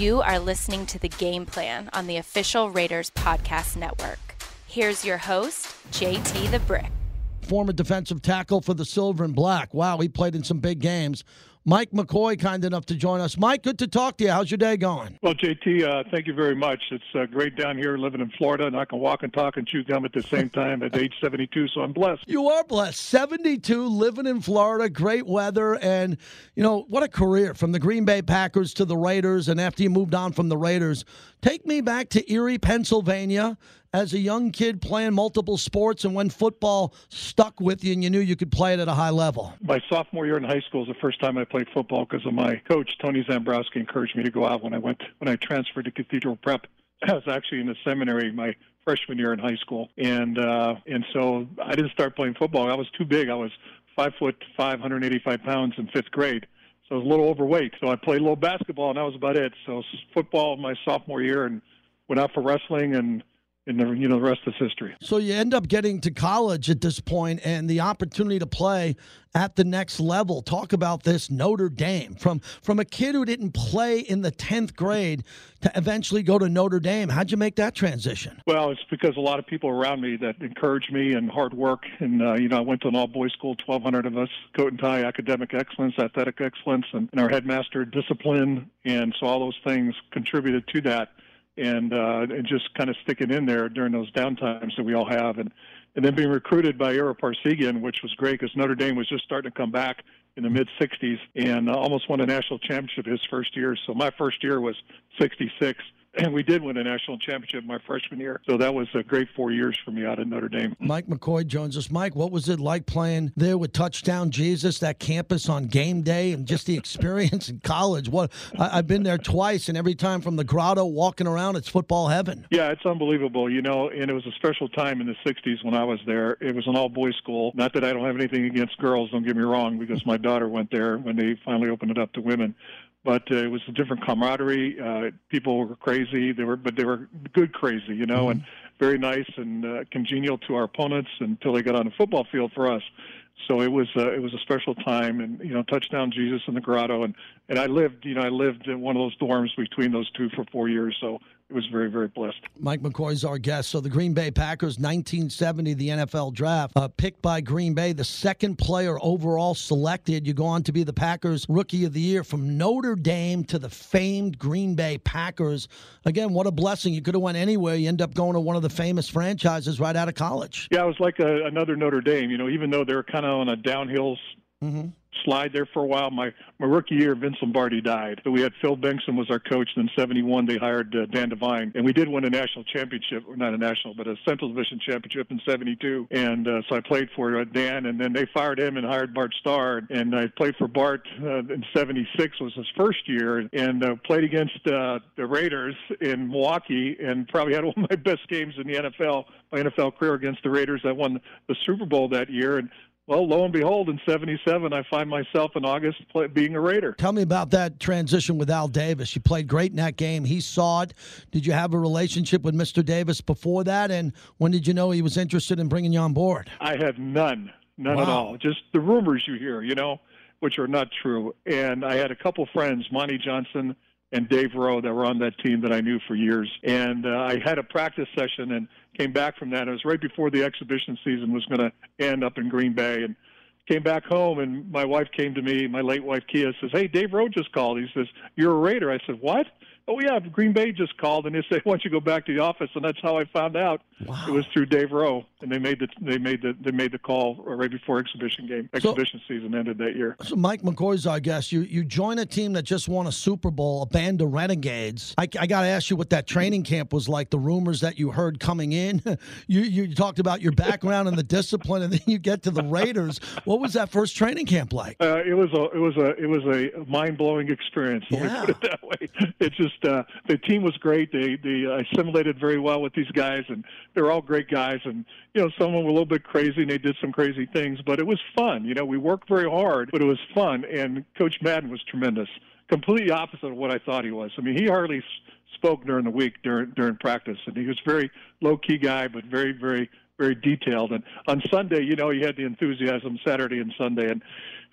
You are listening to the game plan on the official Raiders Podcast Network. Here's your host, JT the Brick. Former defensive tackle for the Silver and Black. Wow, he played in some big games. Mike McCoy, kind enough to join us. Mike, good to talk to you. How's your day going? Well, JT, uh, thank you very much. It's uh, great down here living in Florida, and I can walk and talk and chew gum at the same time at age 72, so I'm blessed. You are blessed. 72, living in Florida, great weather, and, you know, what a career from the Green Bay Packers to the Raiders, and after you moved on from the Raiders, take me back to Erie, Pennsylvania as a young kid playing multiple sports and when football stuck with you and you knew you could play it at a high level? My sophomore year in high school was the first time I played football because of my coach Tony Zambrowski encouraged me to go out when I went when I transferred to Cathedral Prep. I was actually in the seminary my freshman year in high school, and uh, and so I didn't start playing football. I was too big. I was five foot five, 185 pounds in fifth grade. So I was a little overweight. So I played a little basketball, and that was about it. So football my sophomore year, and went out for wrestling and and the, you know the rest is history. So you end up getting to college at this point and the opportunity to play at the next level. Talk about this Notre Dame from from a kid who didn't play in the 10th grade to eventually go to Notre Dame. How'd you make that transition? Well, it's because a lot of people around me that encouraged me and hard work and uh, you know I went to an all boys school, 1200 of us, coat and tie, academic excellence, athletic excellence and, and our headmaster discipline and so all those things contributed to that and uh, and just kind of sticking in there during those downtimes that we all have, and and then being recruited by Ara Parseghian, which was great because Notre Dame was just starting to come back in the mid 60s and uh, almost won a national championship his first year. So my first year was 66 and we did win a national championship my freshman year. So that was a great four years for me out of Notre Dame. Mike McCoy joins us. Mike, what was it like playing there with Touchdown Jesus, that campus on game day, and just the experience in college? What I, have been there twice, and every time from the grotto walking around, it's football heaven. Yeah, it's unbelievable, you know. And it was a special time in the '60s when I was there. It was an all-boys school. Not that I don't have anything against girls. Don't get me wrong, because my daughter went there when they finally opened it up to women but uh, it was a different camaraderie. Uh, people were crazy. They were, but they were good crazy, you know, mm-hmm. and very nice and uh, congenial to our opponents until they got on the football field for us. So it was uh, it was a special time, and you know, touchdown Jesus in the grotto, and and I lived, you know, I lived in one of those dorms between those two for four years. So it was very, very blessed. Mike McCoy is our guest. So the Green Bay Packers, 1970, the NFL draft, uh, picked by Green Bay, the second player overall selected. You go on to be the Packers Rookie of the Year from Notre Dame to the famed Green Bay Packers. Again, what a blessing! You could have went anywhere. You end up going to one of the famous franchises right out of college. Yeah, it was like a, another Notre Dame. You know, even though they're kind of on a downhill. Mm-hmm slide there for a while. My my rookie year, Vince Lombardi died. So we had Phil Bengtson was our coach. Then '71 they hired uh, Dan Devine, and we did win a national championship, or not a national, but a Central Division championship in '72. And uh, so I played for uh, Dan, and then they fired him and hired Bart Starr, and I played for Bart uh, in '76 was his first year, and uh, played against uh, the Raiders in Milwaukee, and probably had one of my best games in the NFL, my NFL career against the Raiders. I won the Super Bowl that year, and well, lo and behold, in '77, I find myself in August play, being a Raider. Tell me about that transition with Al Davis. You played great in that game. He saw it. Did you have a relationship with Mr. Davis before that? And when did you know he was interested in bringing you on board? I had none, none wow. at all. Just the rumors you hear, you know, which are not true. And I had a couple friends, Monte Johnson and Dave Rowe, that were on that team that I knew for years. And uh, I had a practice session and came back from that. It was right before the exhibition season was going to end up in Green Bay, and came back home. And my wife came to me, my late wife Kia, says, "Hey, Dave Rowe just called. He says you're a Raider." I said, "What?" Oh yeah, Green Bay just called and they said, why don't you go back to the office? And that's how I found out. Wow. It was through Dave Rowe, and they made the they made the they made the call right before exhibition game. Exhibition so, season ended that year. So Mike McCoy's our guest. You you join a team that just won a Super Bowl, a band of renegades. I, I got to ask you what that training camp was like. The rumors that you heard coming in. you you talked about your background and the discipline, and then you get to the Raiders. What was that first training camp like? Uh, it was a it was a it was a mind blowing experience. Let yeah. me put it that way. It just uh, the team was great. They they assimilated very well with these guys, and they're all great guys. And you know, some of them were a little bit crazy, and they did some crazy things, but it was fun. You know, we worked very hard, but it was fun. And Coach Madden was tremendous. Completely opposite of what I thought he was. I mean, he hardly spoke during the week during during practice, and he was very low key guy, but very very very detailed. And on Sunday, you know, he had the enthusiasm Saturday and Sunday, and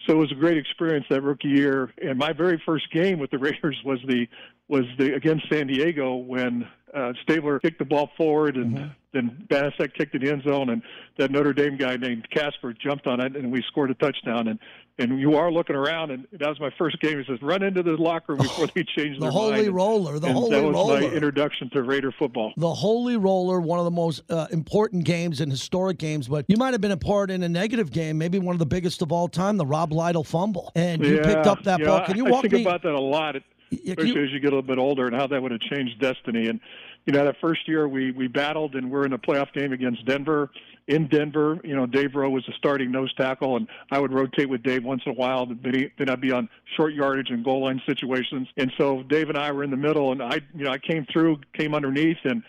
so it was a great experience that rookie year. And my very first game with the Raiders was the was the against San Diego when uh, Stabler kicked the ball forward and mm-hmm. then Banaszak kicked it in the end zone and that Notre Dame guy named Casper jumped on it and we scored a touchdown and and you are looking around and that was my first game. He says run into the locker room before they change the holy mind. roller. The and holy roller. that was roller. my introduction to Raider football. The holy roller, one of the most uh, important games and historic games. But you might have been a part in a negative game, maybe one of the biggest of all time, the Rob Lytle fumble, and you yeah, picked up that yeah, ball. Can you I think me? about that a lot. It, especially you, as you get a little bit older and how that would have changed destiny. And you know, that first year we we battled and we're in a playoff game against Denver in Denver. You know, Dave Rowe was a starting nose tackle, and I would rotate with Dave once in a while. Then I'd be on short yardage and goal line situations. And so Dave and I were in the middle, and I you know I came through, came underneath, and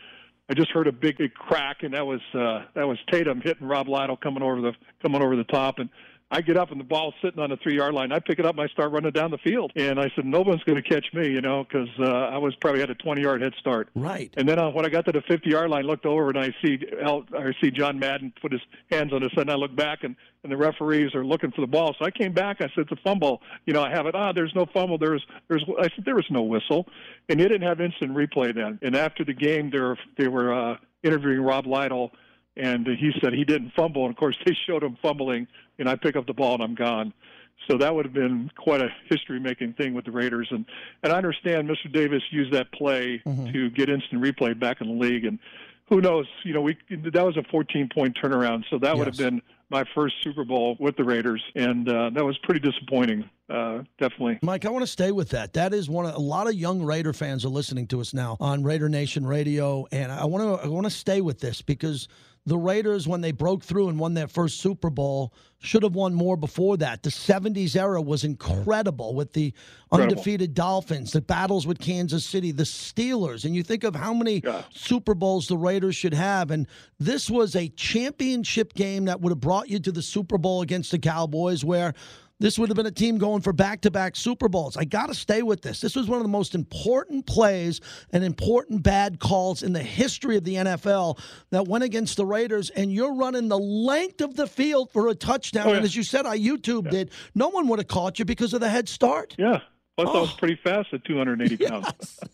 I just heard a big, big crack, and that was uh, that was Tatum hitting Rob Lytle coming over the coming over the top, and I get up and the ball's sitting on the three yard line. I pick it up and I start running down the field. And I said, no one's going to catch me, you know, because uh, I was probably had a 20 yard head start. Right. And then uh, when I got to the 50 yard line, looked over and I see I see John Madden put his hands on his head. And I look back and, and the referees are looking for the ball. So I came back. I said, it's a fumble. You know, I have it. Ah, there's no fumble. There's there's. I said there was no whistle, and they didn't have instant replay then. And after the game, they were they were uh, interviewing Rob Lytle and he said he didn't fumble. And of course, they showed him fumbling, and I pick up the ball and I'm gone. So that would have been quite a history-making thing with the Raiders. And and I understand Mr. Davis used that play mm-hmm. to get instant replay back in the league. And who knows? You know, we that was a 14-point turnaround, so that yes. would have been my first Super Bowl with the Raiders, and uh, that was pretty disappointing. Uh, definitely, Mike. I want to stay with that. That is one of a lot of young Raider fans are listening to us now on Raider Nation Radio, and I want to I want to stay with this because the Raiders, when they broke through and won their first Super Bowl, should have won more before that. The 70s era was incredible with the incredible. undefeated Dolphins, the battles with Kansas City, the Steelers. And you think of how many yeah. Super Bowls the Raiders should have. And this was a championship game that would have brought you to the Super Bowl against the Cowboys, where this would have been a team going for back to back Super Bowls. I got to stay with this. This was one of the most important plays and important bad calls in the history of the NFL that went against the Raiders, and you're running the length of the field for a touchdown. Oh, yeah. And as you said, I YouTubed yeah. it. No one would have caught you because of the head start. Yeah. Plus, oh. I was pretty fast at 280 pounds.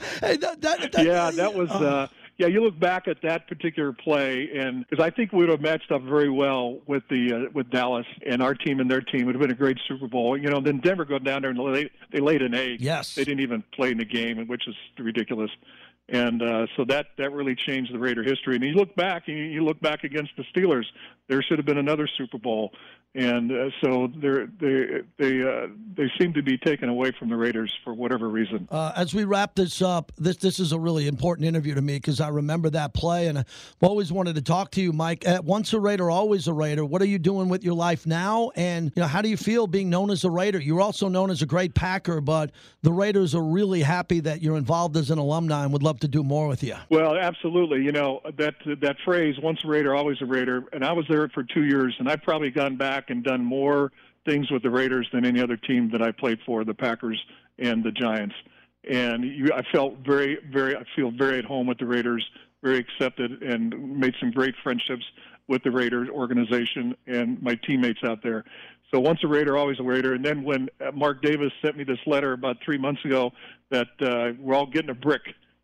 Yes. hey, that, that, that, yeah, that was. Uh, uh yeah, you look back at that particular play, and because I think we would have matched up very well with the uh, with Dallas and our team and their team. It would have been a great Super Bowl. You know, then Denver go down there and they, they laid an egg. Yes, they didn't even play in the game, which is ridiculous. And uh, so that that really changed the Raider history. And you look back, and you look back against the Steelers. There should have been another Super Bowl and uh, so they they they uh, they seem to be taken away from the Raiders for whatever reason. Uh, as we wrap this up, this this is a really important interview to me because I remember that play, and I've always wanted to talk to you, Mike. At once a Raider, always a Raider. What are you doing with your life now? And you know, how do you feel being known as a Raider? You're also known as a great Packer, but the Raiders are really happy that you're involved as an alumni and would love to do more with you. Well, absolutely. You know that that phrase, "Once a Raider, always a Raider," and I was there for two years, and I've probably gone back and done more things with the Raiders than any other team that I played for, the Packers and the Giants. And you, I felt very, very, I feel very at home with the Raiders, very accepted, and made some great friendships with the Raiders organization and my teammates out there. So once a Raider, always a Raider. And then when Mark Davis sent me this letter about three months ago that uh, we're all getting a brick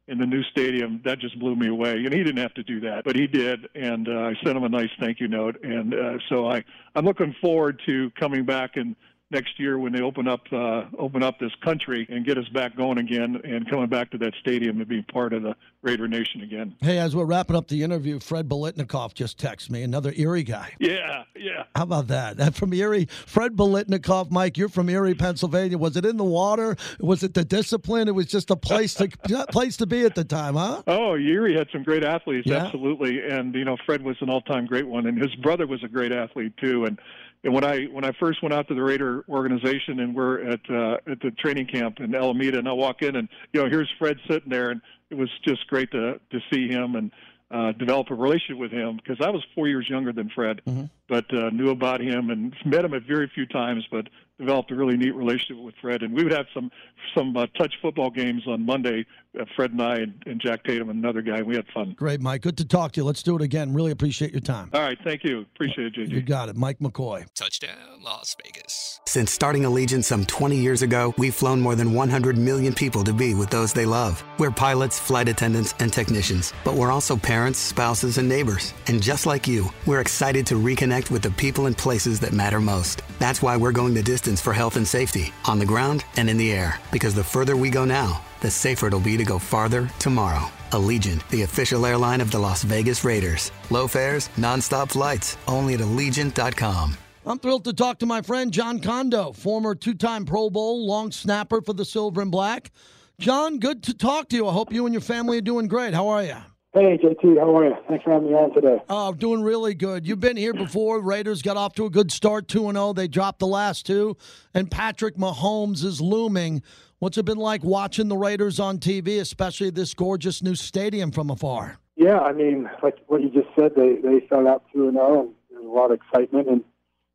in the new stadium, that just blew me away. And he didn't have to do that, but he did. And uh, I sent him a nice thank you note. And uh, so I, I'm looking forward to coming back and next year when they open up uh, open up this country and get us back going again and coming back to that stadium and being part of the Raider Nation again. Hey, as we're wrapping up the interview, Fred Biletnikoff just texted me, another Erie guy. Yeah, yeah. How about that? That from Erie, Fred Biletnikoff. Mike, you're from Erie, Pennsylvania. Was it in the water? Was it the discipline? It was just a place to place to be at the time, huh? Oh, Erie had some great athletes, yeah. absolutely. And you know, Fred was an all-time great one, and his brother was a great athlete too. And and when I when I first went out to the Raider organization and we're at uh, at the training camp in Alameda, and I walk in and you know here's Fred sitting there, and it was just great to to see him and uh, develop a relationship with him because I was four years younger than Fred, mm-hmm. but uh, knew about him and met him a very few times, but developed a really neat relationship with Fred, and we would have some some uh, touch football games on Monday. Uh, Fred and I and, and, Jack Tatum and another guy. We had fun. Great, Mike. Good to talk to you. Let's do it again. Really appreciate your time. All right, thank you. Appreciate it, JJ. You got it, Mike McCoy. Touchdown, Las Vegas. Since starting Allegiant some 20 years ago, we've flown more than 100 million people to be with those they love. We're pilots, flight attendants, and technicians, but we're also parents, spouses, and neighbors. And just like you, we're excited to reconnect with the people and places that matter most. That's why we're going the distance for health and safety on the ground and in the air. Because the further we go now, the safer it'll be to go farther tomorrow. Allegiant, the official airline of the Las Vegas Raiders. Low fares, nonstop flights, only at Allegiant.com. I'm thrilled to talk to my friend Jon Condo, former two time Pro Bowl long snapper for the Silver and Black. John, good to talk to you. I hope you and your family are doing great. How are you? Hey, JT, how are you? Thanks for having me on today. Oh, doing really good. You've been here before. Raiders got off to a good start, 2 0. They dropped the last two, and Patrick Mahomes is looming. What's it been like watching the Raiders on TV, especially this gorgeous new stadium from afar? Yeah, I mean, like what you just said, they they started out 2 0, and there's a lot of excitement. And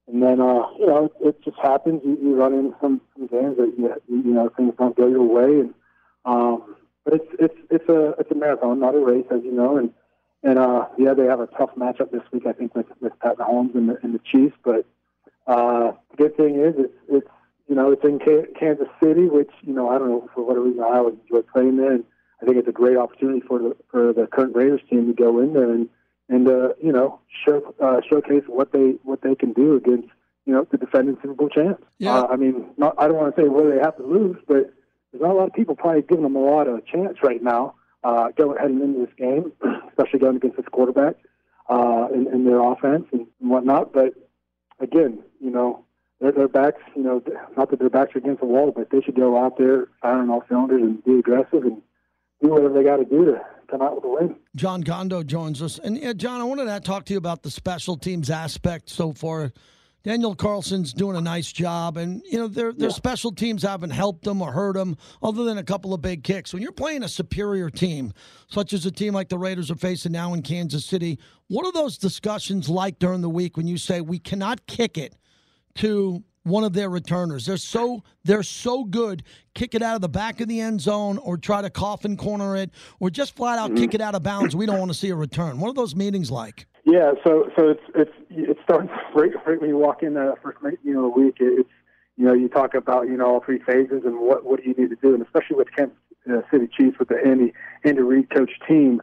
and then, uh, you know, it, it just happens. You, you run into some, some games that, you, you know, things don't go your way. And, um, but it's it's it's a it's a marathon, not a race, as you know. And and uh, yeah, they have a tough matchup this week, I think, with with Pat Mahomes and the, and the Chiefs. But uh, the good thing is, it's it's you know it's in Kansas City, which you know I don't know for whatever reason I always enjoy playing there. And I think it's a great opportunity for the for the current Raiders team to go in there and and uh, you know show uh, showcase what they what they can do against you know the defending Super Bowl champs. Yeah. Uh, I mean, not, I don't want to say where they have to lose, but there's not a lot of people probably giving them a lot of a chance right now uh, going heading into this game, especially going against this quarterback uh, in, in their offense and, whatnot. But again, you know, their, their backs, you know, not that their backs are against the wall, but they should go out there firing all cylinders and be aggressive and do whatever they got to do to come out with a win. Jon Condo joins us, and yeah, Jon, I wanted to talk to you about the special teams aspect so far Daniel Carlson's doing a nice job, and you know their their yeah. special teams haven't helped them or hurt them, other than a couple of big kicks. When you're playing a superior team, such as a team like the Raiders are facing now in Kansas City, what are those discussions like during the week when you say we cannot kick it to one of their returners? They're so they're so good. Kick it out of the back of the end zone, or try to coffin corner it, or just flat out mm-hmm. kick it out of bounds. We don't want to see a return. What are those meetings like? Yeah, so so it's it's it starts right, right when you walk in the first you know week. It's you know you talk about you know all three phases and what what do you need to do, and especially with Kansas uh, City Chiefs with the Andy Andy Reid coach team,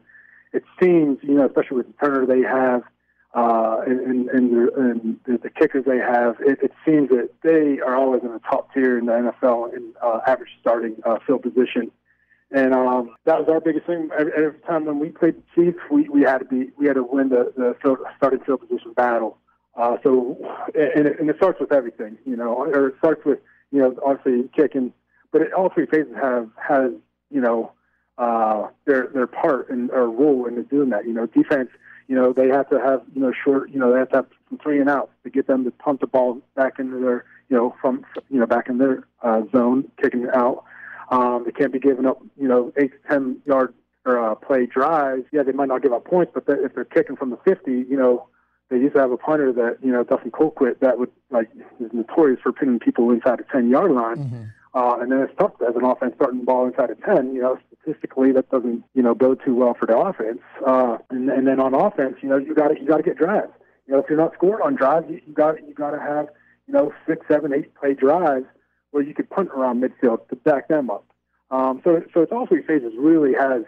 it seems you know especially with the Turner they have uh, and and and, the, and the, the kickers they have, it, it seems that they are always in the top tier in the NFL in uh, average starting uh, field position. And um, that was our biggest thing. Every, every time when we played the Chiefs, we, we had to be we had to win the the starting field position battle. Uh, so, and it, and it starts with everything, you know, or it starts with you know obviously kicking, but it, all three phases have has you know uh, their their part and or role in doing that. You know, defense, you know, they have to have you know short, you know, they have to have some three and outs to get them to pump the ball back into their you know from you know back in their uh, zone, kicking it out. Um, they can't be giving up, you know, eight to ten yard or uh, play drives. Yeah, they might not give up points, but if they're kicking from the 50, you know, they used to have a punter that, you know, Dustin Colquitt that would like is notorious for pinning people inside the 10 yard line. Mm-hmm. Uh, and then it's tough as an offense starting the ball inside of 10. You know, statistically that doesn't, you know, go too well for the offense. Uh, and, and then on offense, you know, you got to you got to get drives. You know, if you're not scoring on drives, you, you got you got to have, you know, six, seven, eight play drives where you could punt around midfield to back them up. Um, so, so it's all three phases really has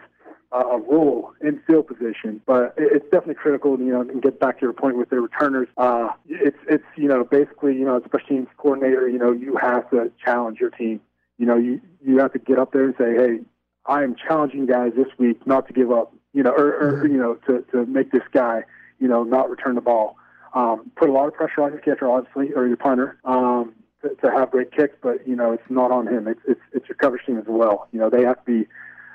uh, a role in field position, but it's definitely critical. You know, and get back to your point with the returners. Uh, it's it's you know basically you know as a special teams coordinator, you know you have to challenge your team. You know, you you have to get up there and say, hey, I am challenging guys this week not to give up. You know, or, or mm-hmm. you know to to make this guy you know not return the ball. Um, put a lot of pressure on your catcher, obviously, or your punter. Um, to, have great kicks, but you know it's not on him. It's it's it's your coverage team as well. You know they have to be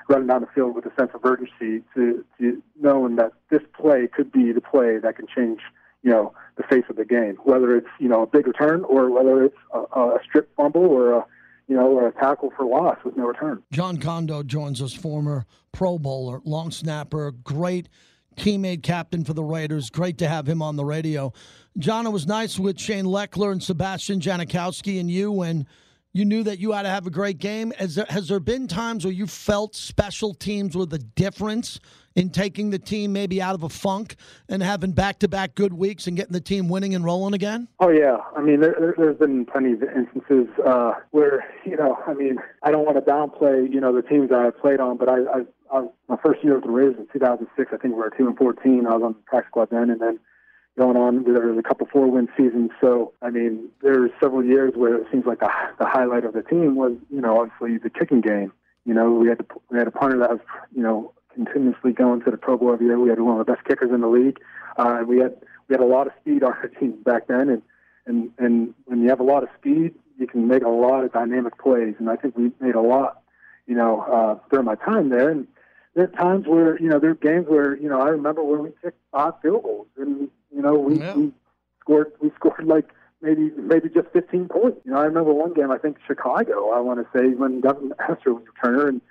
running down the field with a sense of urgency to to knowing that this play could be the play that can change you know the face of the game. Whether it's you know a big return or whether it's a, a strip fumble or a you know, or a tackle for loss with no return. Jon Condo joins us, former Pro Bowler, long snapper, great teammate, captain for the Raiders. Great to have him on the radio. John, it was nice with Shane Lechler and Sebastian Janikowski and you when you knew that you had to have a great game. Has there, has there been times where you felt special teams were the difference in taking the team maybe out of a funk and having back to back good weeks and getting the team winning and rolling again? Oh yeah, I mean there, has been plenty of instances uh, where you know, I mean, I don't want to downplay you know the teams that I played on, but I, I, my first year with the Raiders in 2006, I think we were two and 14. I was on the practice squad then, and then going on. There was a couple four win seasons. So, I mean, there's several years where it seems like the, the highlight of the team was, you know, obviously the kicking game. You know, we had to, we had a punter that was, you know, continuously going to the Pro Bowl every year. We had one of the best kickers in the league. Uh, we had we had a lot of speed on our team back then, and and and when you have a lot of speed, you can make a lot of dynamic plays. And I think we made a lot, you know, uh, during my time there. And there are times where you know there are games where you know I remember when we kicked five field goals, and you know we, yeah. we scored we scored like maybe maybe just 15 points. You know, I remember one game, I think Chicago, I want to say, when Devin Hester was returner, and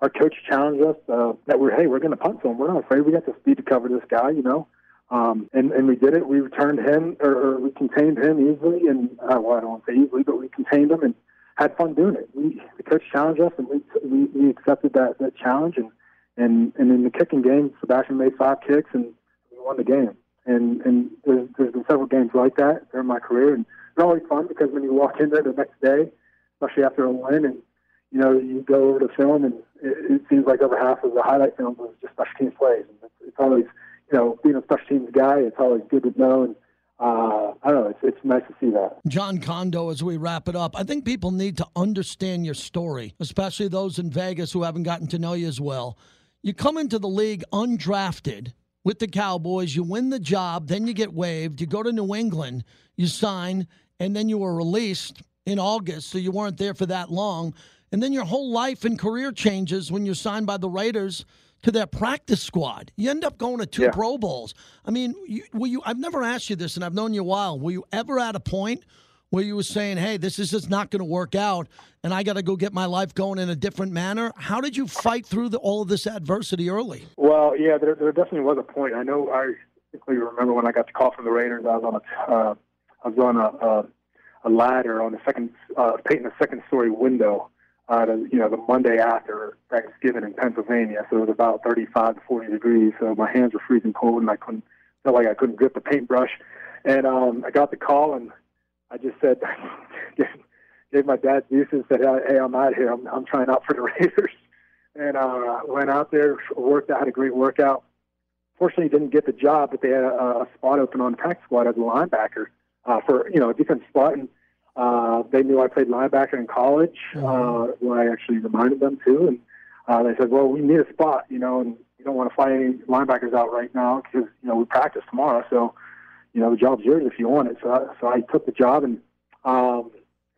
our coach challenged us uh, that we're, hey, we're going to punt to him. We're not afraid. We got the speed to cover this guy, you know. Um, and, and we did it. We returned him, or, or we contained him easily, and uh, well, I don't want to say easily, but we contained him and had fun doing it. We, the coach challenged us, and we, we, we accepted that, that challenge. And, and, and in the kicking game, Sebastian made five kicks, and we won the game. And, and there's, there's been several games like that during my career, and it's always fun because when you walk in there the next day, especially after a win, and you know you go over the film, and it, it seems like over half of the highlight film was just special teams plays. And it's, it's always, you know, being a special teams guy, it's always good to know. And uh, I don't know, it's, it's nice to see that. Jon Condo, as we wrap it up, I think people need to understand your story, especially those in Vegas who haven't gotten to know you as well. You come into the league undrafted with the Cowboys, you win the job, then you get waived, you go to New England, you sign, and then you were released in August, so you weren't there for that long. And then your whole life and career changes when you're signed by the Raiders to their practice squad. You end up going to two yeah. Pro Bowls. I mean, you, were you? I've never asked you this, and I've known you a while. Were you ever at a point where you were saying, "Hey, this is just not going to work out, and I got to go get my life going in a different manner"? How did you fight through the, all of this adversity early? Well, yeah, there, there definitely was a point. I know. I distinctly remember when I got the call from the Raiders. I was on a, uh, I was on a, a, a ladder on the second, uh, painting a second story window uh, to, you know, the Monday after Thanksgiving in Pennsylvania. So it was about 35 to 40 degrees. So my hands were freezing cold, and I couldn't felt like I couldn't grip the paintbrush. And um, I got the call, and I just said, gave my dad news and said, "Hey, I'm out here. I'm, I'm trying out for the Raiders." And uh, went out there, worked out, had a great workout. Fortunately, didn't get the job, but they had a, a spot open on the practice squad as a linebacker uh, for you know a defensive spot. And uh, they knew I played linebacker in college, mm-hmm. uh, where I actually reminded them too. And uh, they said, "Well, we need a spot, you know, and you don't want to fly any linebackers out right now because you know we practice tomorrow. So, you know, the job's yours if you want it." So, I, so I took the job, and um,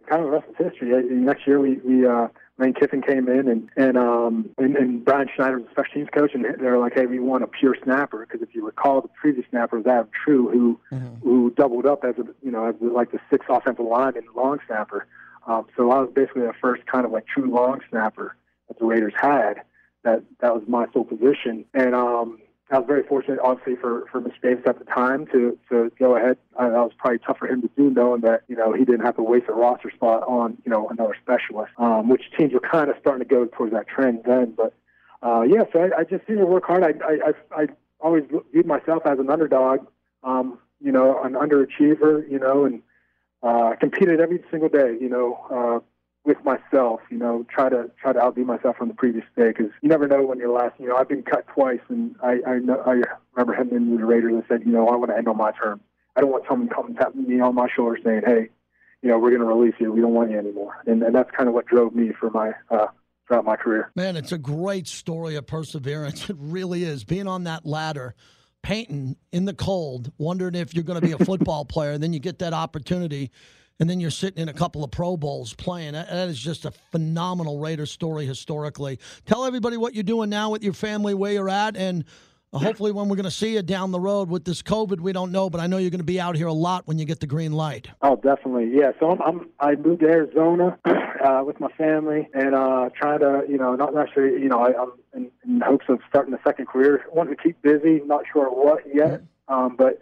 kind of the rest is history. Next year, we we uh, Lane Kiffin came in and and um and, and Brian Schneider was the special teams coach, and they're like, hey, we want a pure snapper because if you recall, the previous snapper was Adam Treu, who mm-hmm. who doubled up as a you know as like the sixth offensive line lineman long snapper. Um, so I was basically the first kind of like true long snapper that the Raiders had. That that was my sole position, and um I was very fortunate, obviously, for for Mr. Davis at the time to to go ahead. I, that was probably tough for him to do, knowing that you know he didn't have to waste a roster spot on you know another specialist, um, which teams were kind of starting to go towards that trend then. But uh, yeah, so I, I just seem to work hard. I I I, I always viewed myself as an underdog, um, you know, an underachiever, you know, and uh, competed every single day, you know. Uh, with myself, you know, try to try to outdo myself from the previous day because you never know when you're last. You know, I've been cut twice, and I I, know, I remember heading into the Raiders and said, you know, I want to end on my terms. I don't want someone coming tapping me on my shoulder saying, hey, you know, we're going to release you. We don't want you anymore. And, and that's kind of what drove me for my uh, throughout my career. Man, it's a great story of perseverance. It really is. Being on that ladder, painting in the cold, wondering if you're going to be a football player, and then you get that opportunity and then you're sitting in a couple of Pro Bowls playing. That, that is just a phenomenal Raider story historically. Tell everybody what you're doing now with your family, where you're at, and hopefully when we're going to see you down the road with this COVID, we don't know, but I know you're going to be out here a lot when you get the green light. Oh, definitely, yeah. So I'm, I'm I moved to Arizona uh, with my family and uh, trying to, you know, not necessarily, you know, I, I'm in, in hopes of starting a second career. Want to keep busy, not sure what yet, um, but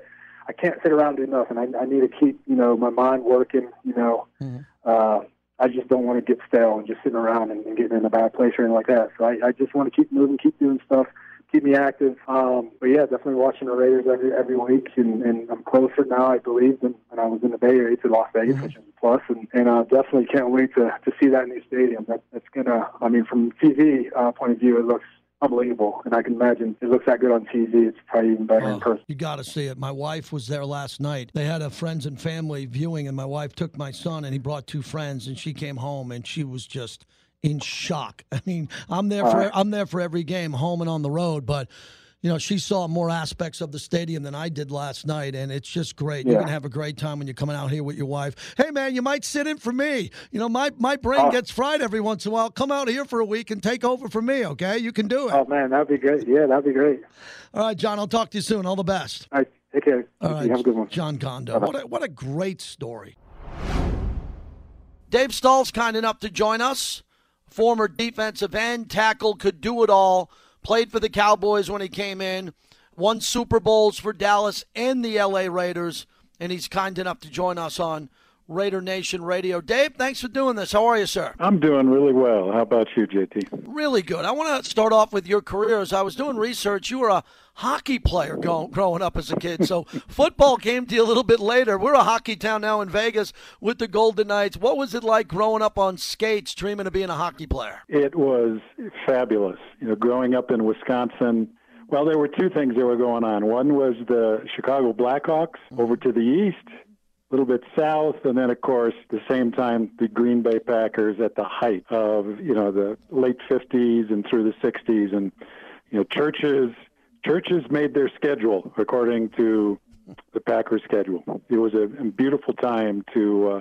I can't sit around and do nothing. I, I need to keep, you know, my mind working. You know, mm-hmm. uh, I just don't want to get stale and just sitting around and, and getting in a bad place or anything like that. So I, I just want to keep moving, keep doing stuff keep me active. Um, but yeah, definitely watching the Raiders every every week, and, and I'm closer now, I believe, than when I was in the Bay Area to Las Vegas, mm-hmm. which is a plus. And and uh, definitely can't wait to to see that new stadium. That, that's gonna, I mean, from TV uh, point of view, it looks unbelievable. And I can imagine it looks that good on TV. It's probably even better in oh. person. You got to see it. My wife was there last night. They had a friends and family viewing, and my wife took my son, and he brought two friends, and she came home, and she was just in shock. I mean, I'm there for uh. I'm there for every game, home and on the road, but you know, she saw more aspects of the stadium than I did last night, and it's just great. Yeah. You're gonna have a great time when you're coming out here with your wife. Hey, man, you might sit in for me. You know, my my brain oh. gets fried every once in a while. Come out here for a week and take over for me, okay? You can do it. Oh man, that'd be great. Yeah, that'd be great. All right, John. I'll talk to you soon. All the best. All right, take care. All right, have a good one. Jon Condo. What a, what a great story. Dave Stalls kind enough to join us former defensive end, tackle, could do it all. Played for the Cowboys when he came in, won Super Bowls for Dallas and the LA Raiders, and he's kind enough to join us on Raider Nation Radio. Dave, thanks for doing this. How are you, sir? I'm doing really well. How about you, JT? Really good. I want to start off with your career. As I was doing research, you were a hockey player go, growing up as a kid. So football came to you a little bit later. We're a hockey town now in Vegas with the Golden Knights. What was it like growing up on skates, dreaming of being a hockey player? It was fabulous. You know, growing up in Wisconsin. Well, there were two things that were going on. One was the Chicago Blackhawks over to the east, little bit south, and then of course the same time the Green Bay Packers at the height of you know the late 50s and through the 60s, and you know churches churches made their schedule according to the Packers schedule. It was a, beautiful time to. Uh,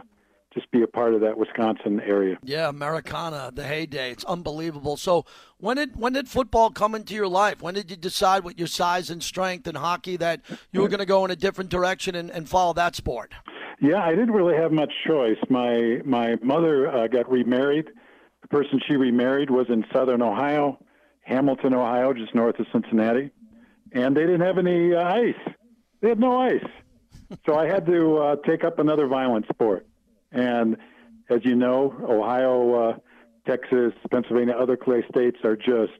just be a part of that Wisconsin area. Yeah, Americana, the heyday. It's unbelievable. So when did when did football come into your life? When did you decide with your size and strength and hockey that you were going to go in a different direction and, and follow that sport? Yeah, I didn't really have much choice. My my mother uh, got remarried. The person she remarried was in Southern Ohio, Hamilton, Ohio, just north of Cincinnati, and they didn't have any uh, ice. They had no ice, so I had to uh, take up another violent sport. And as you know, Ohio, uh, Texas, Pennsylvania, other clay states are just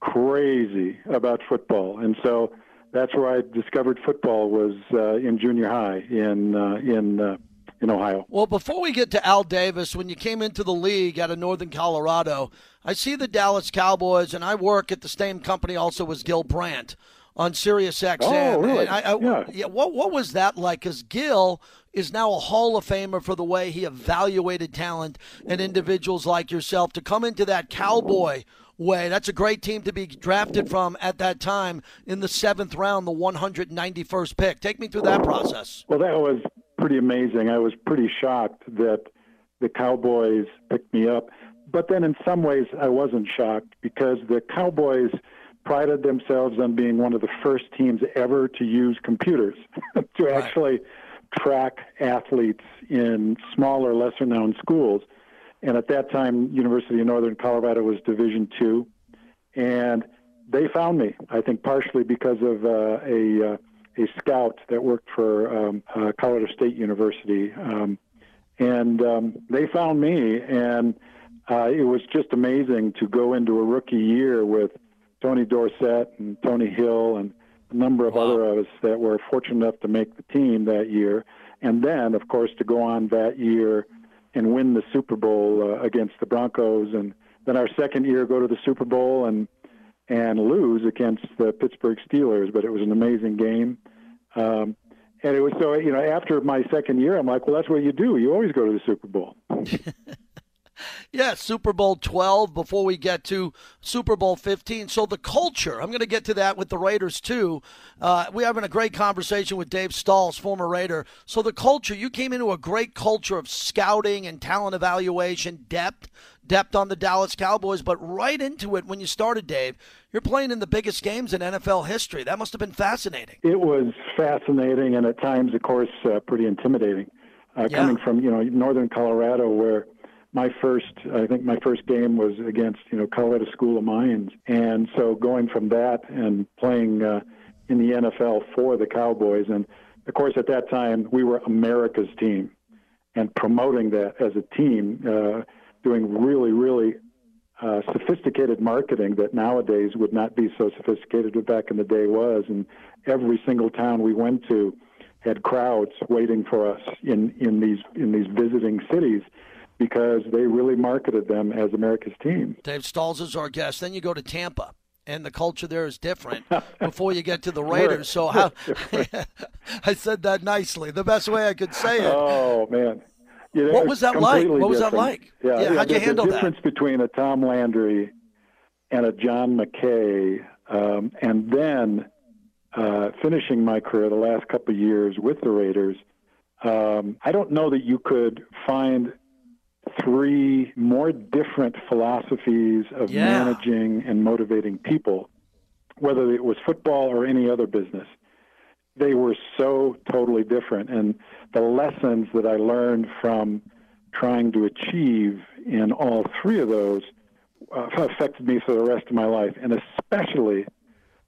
crazy about football, and so that's where I discovered football was uh, in junior high in uh, in uh, in Ohio. Well, before we get to Al Davis, when you came into the league out of Northern Colorado, I see the Dallas Cowboys, and I work at the same company also as Gil Brandt on Sirius XM. Oh, really? I, I, yeah. yeah. What what was that like? Because Gil is now a Hall of Famer for the way he evaluated talent and individuals like yourself to come into that Cowboy way. That's a great team to be drafted from at that time in the seventh round, the 191st pick. Take me through that process. Well, that was pretty amazing. I was pretty shocked that the Cowboys picked me up. But then in some ways, I wasn't shocked because the Cowboys prided themselves on being one of the first teams ever to use computers to right. actually track athletes in smaller, lesser known schools. And at that time, University of Northern Colorado was Division two, and they found me. I think partially because of uh, a uh, a scout that worked for um, uh, Colorado State University, um, and um, they found me, and uh, it was just amazing to go into a rookie year with Tony Dorsett and Tony Hill and a number of wow. other of us that were fortunate enough to make the team that year, and then, of course, to go on that year and win the Super Bowl uh, against the Broncos, and then our second year go to the Super Bowl and and lose against the Pittsburgh Steelers. But it was an amazing game, um, and it was so you know after my second year, I'm like, well, that's what you do. You always go to the Super Bowl. Yeah, Super Bowl 12 before we get to Super Bowl 15. So the culture, I'm going to get to that with the Raiders too. Uh, we're having a great conversation with Dave Stalls, former Raider. So the culture, you came into a great culture of scouting and talent evaluation, depth, depth on the Dallas Cowboys, but right into it when you started, Dave, you're playing in the biggest games in NFL history. That must have been fascinating. It was fascinating and at times, of course, uh, pretty intimidating. Uh, yeah. Coming from, you know, northern Colorado where – my first, I think my first game was against, you know, Colorado School of Mines. And so going from that and playing uh, in the NFL for the Cowboys. And of course, at that time, we were America's team and promoting that as a team, uh, doing really, really uh, sophisticated marketing that nowadays would not be so sophisticated, but back in the day was. And every single town we went to had crowds waiting for us in, in these in these visiting cities because they really marketed them as America's team. Dave Stalls is our guest. Then you go to Tampa. And the culture there is different before you get to the Raiders. So how I said that nicely, the best way I could say it. Oh man, you know, what was that like? What was different. that like? Yeah, yeah, how'd you handle that? the difference between a Tom Landry and a John McKay, um, and then uh, finishing my career the last couple of years with the Raiders, um, I don't know that you could find three more different philosophies of yeah. managing and motivating people, whether it was football or any other business. They were so totally different. And the lessons that I learned from trying to achieve in all three of those uh, affected me for the rest of my life, and especially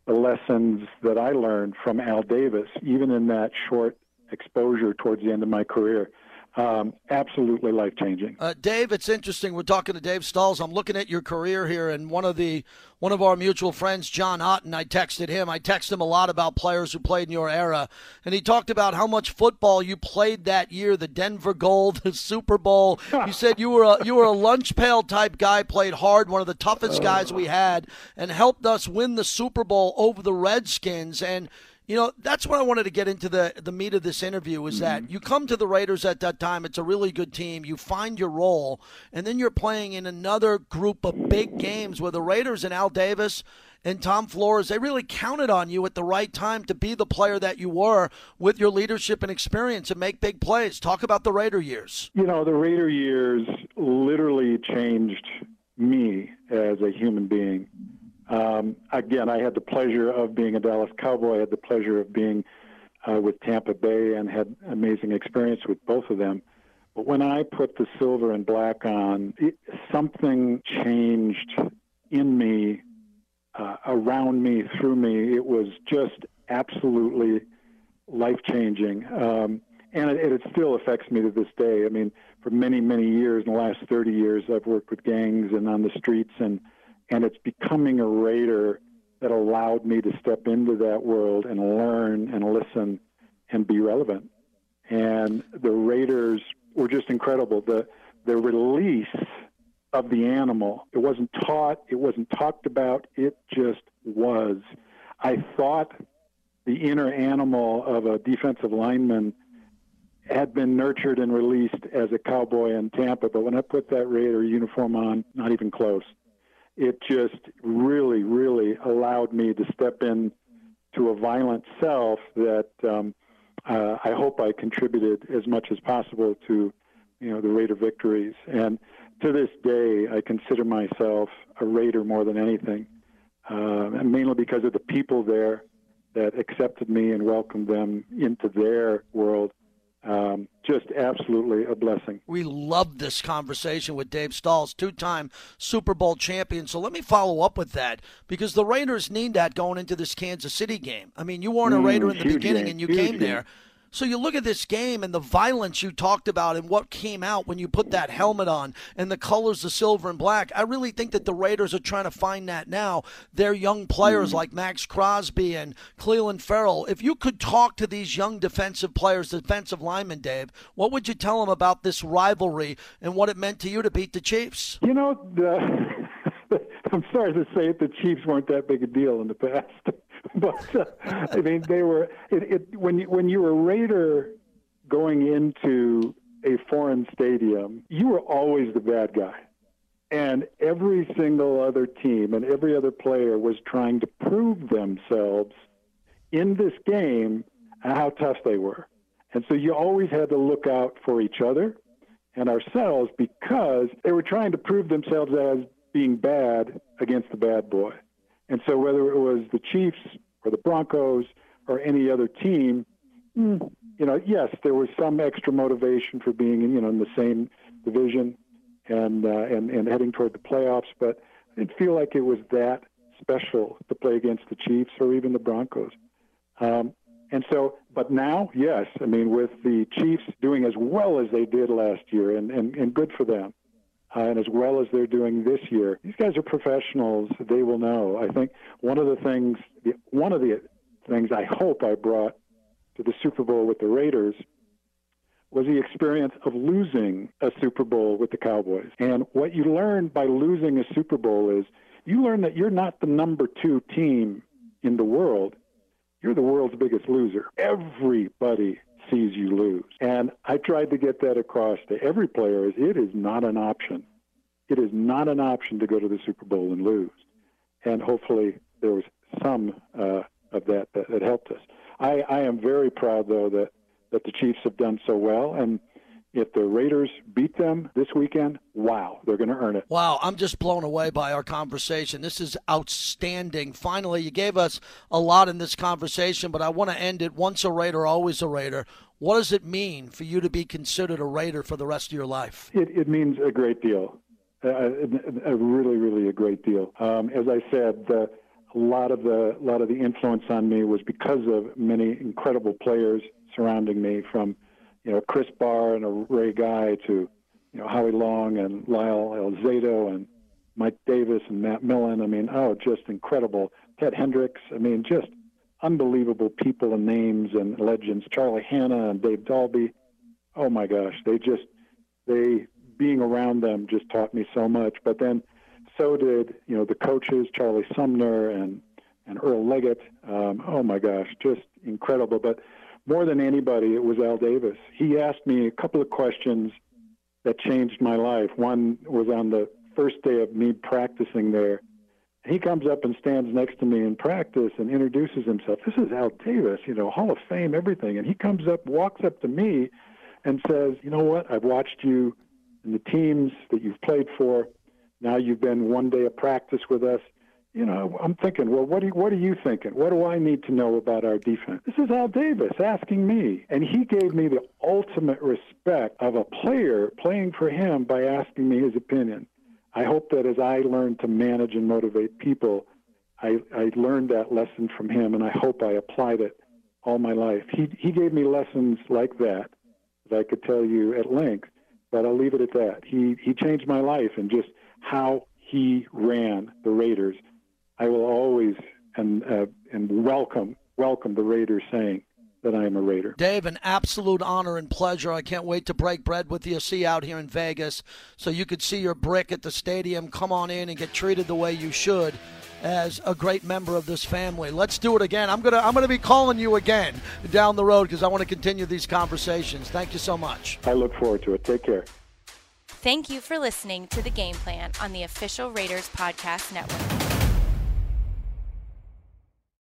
the lessons that I learned from Al Davis, even in that short exposure towards the end of my career um, absolutely life changing. Uh, Dave, it's interesting. We're talking to Dave Stalls. I'm looking at your career here, and one of the one of our mutual friends, John Otten, I texted him. I texted him a lot about players who played in your era, and he talked about how much football you played that year, the Denver Gold, the Super Bowl. you said you were a, you were a lunch pail type guy, played hard, one of the toughest guys we had, and helped us win the Super Bowl over the Redskins. And you know, that's what I wanted to get into the the meat of this interview is that Mm-hmm. you come to the Raiders at that time. It's a really good team. You find your role, and then you're playing in another group of big games where the Raiders and Al Davis and Tom Flores they really counted on you at the right time to be the player that you were with your leadership and experience and make big plays. Talk about the Raider years. You know, the Raider years literally changed me as a human being. Um, again, I had the pleasure of being a Dallas Cowboy. I had the pleasure of being uh, with Tampa Bay and had amazing experience with both of them. But when I put the silver and black on, it, something changed in me, uh, around me, through me. It was just absolutely life changing. Um, and it, it still affects me to this day. I mean, for many, many years, in the last 30 years, I've worked with gangs and on the streets and and it's becoming a raider that allowed me to step into that world and learn and listen and be relevant. And the raiders were just incredible. The the release of the animal. It wasn't taught. It wasn't talked about. It just was. I thought the inner animal of a defensive lineman had been nurtured and released as a cowboy in Tampa, but when I put that Raider uniform on, not even close it just really, really allowed me to step in to a violent self that um, uh, I hope I contributed as much as possible to, you know, the Raider victories. And to this day, I consider myself a Raider more than anything, uh, mainly because of the people there that accepted me and welcomed them into their world um, just absolutely a blessing. We love this conversation with Dave Stalls, two time Super Bowl champion. So let me follow up with that because the Raiders need that going into this Kansas City game. I mean, you weren't a Raider Mm, in the beginning game, and you huge came game. there. So you look at this game and the violence you talked about and what came out when you put that helmet on and the colors of silver and black. I really think that the Raiders are trying to find that now. Their young players mm-hmm. like Maxx Crosby and Clelin Ferrell. If you could talk to these young defensive players, defensive linemen, Dave, what would you tell them about this rivalry and what it meant to you to beat the Chiefs? You know, the, I'm sorry to say it, the Chiefs weren't that big a deal in the past, but uh, I mean they were. It, it, when you, when you were Raider going into a foreign stadium, you were always the bad guy, and every single other team and every other player was trying to prove themselves in this game and how tough they were, and so you always had to look out for each other and ourselves because they were trying to prove themselves as being bad against the bad boy. And so whether it was the Chiefs or the Broncos or any other team, mm, you know, yes, there was some extra motivation for being in, you know, in the same division and uh, and and heading toward the playoffs. But I didn't feel like it was that special to play against the Chiefs or even the Broncos. Um, and so, but now, yes, I mean, with the Chiefs doing as well as they did last year, and, and, and good for them, uh, and as well as they're doing this year, these guys are professionals. They will know. I think one of the things, one of the things I hope I brought to the Super Bowl with the Raiders was the experience of losing a Super Bowl with the Cowboys. And what you learn by losing a Super Bowl is you learn that you're not the number two team in the world. You're the world's biggest loser. Everybody sees you lose. And I tried to get that across to every player is it is not an option. It is not an option to go to the Super Bowl and lose. And hopefully there was some uh, of that, that that helped us. I, I am very proud though that that the Chiefs have done so well. And if the Raiders beat them this weekend, wow, they're going to earn it. Wow, I'm just blown away by our conversation. This is outstanding. Finally, you gave us a lot in this conversation, but I want to end it once a Raider, always a Raider. What does it mean for you to be considered a Raider for the rest of your life? It, it means a great deal. Uh, a, really, really a great deal. Um, as I said, the, a lot of the a lot of the influence on me was because of many incredible players surrounding me, from you know Chris Bahr and a Ray Guy to you know Howie Long and Lyle Alzado and Mike Davis and Matt Millen. I mean, oh, just incredible. Ted Hendricks. I mean, just unbelievable people and names and legends. Charlie Hannah and Dave Dalby. Oh my gosh, they just they being around them just taught me so much. But then so did you know the coaches, Charlie Sumner and and Earl Leggett. Um, oh my gosh, just incredible. But more than anybody, it was Al Davis. He asked me a couple of questions that changed my life. One was on the first day of me practicing there. He comes up and stands next to me in practice and introduces himself. This is Al Davis, you know, Hall of Fame, everything. And he comes up, walks up to me, and says, You know what? I've watched you and the teams that you've played for. Now you've been one day of practice with us you know, I'm thinking, well, what, do what are you thinking? What do I need to know about our defense? This is Al Davis asking me. And he gave me the ultimate respect of a player playing for him by asking me his opinion. I hope that as I learned to manage and motivate people, I, I learned that lesson from him, and I hope I applied it all my life. He, he gave me lessons like that that I could tell you at length, but I'll leave it at that. He, he changed my life and just how he ran the Raiders I will always and uh, and welcome welcome the Raiders saying that I am a Raider. Dave, an absolute honor and pleasure. I can't wait to break bread with you, see you out here in Vegas, so you could see your brick at the stadium. Come on in and get treated the way you should as a great member of this family. Let's do it again. I'm gonna I'm gonna be calling you again down the road because I want to continue these conversations. Thank you so much. I look forward to it. Take care. Thank you for listening to the game plan on the official Raiders podcast network.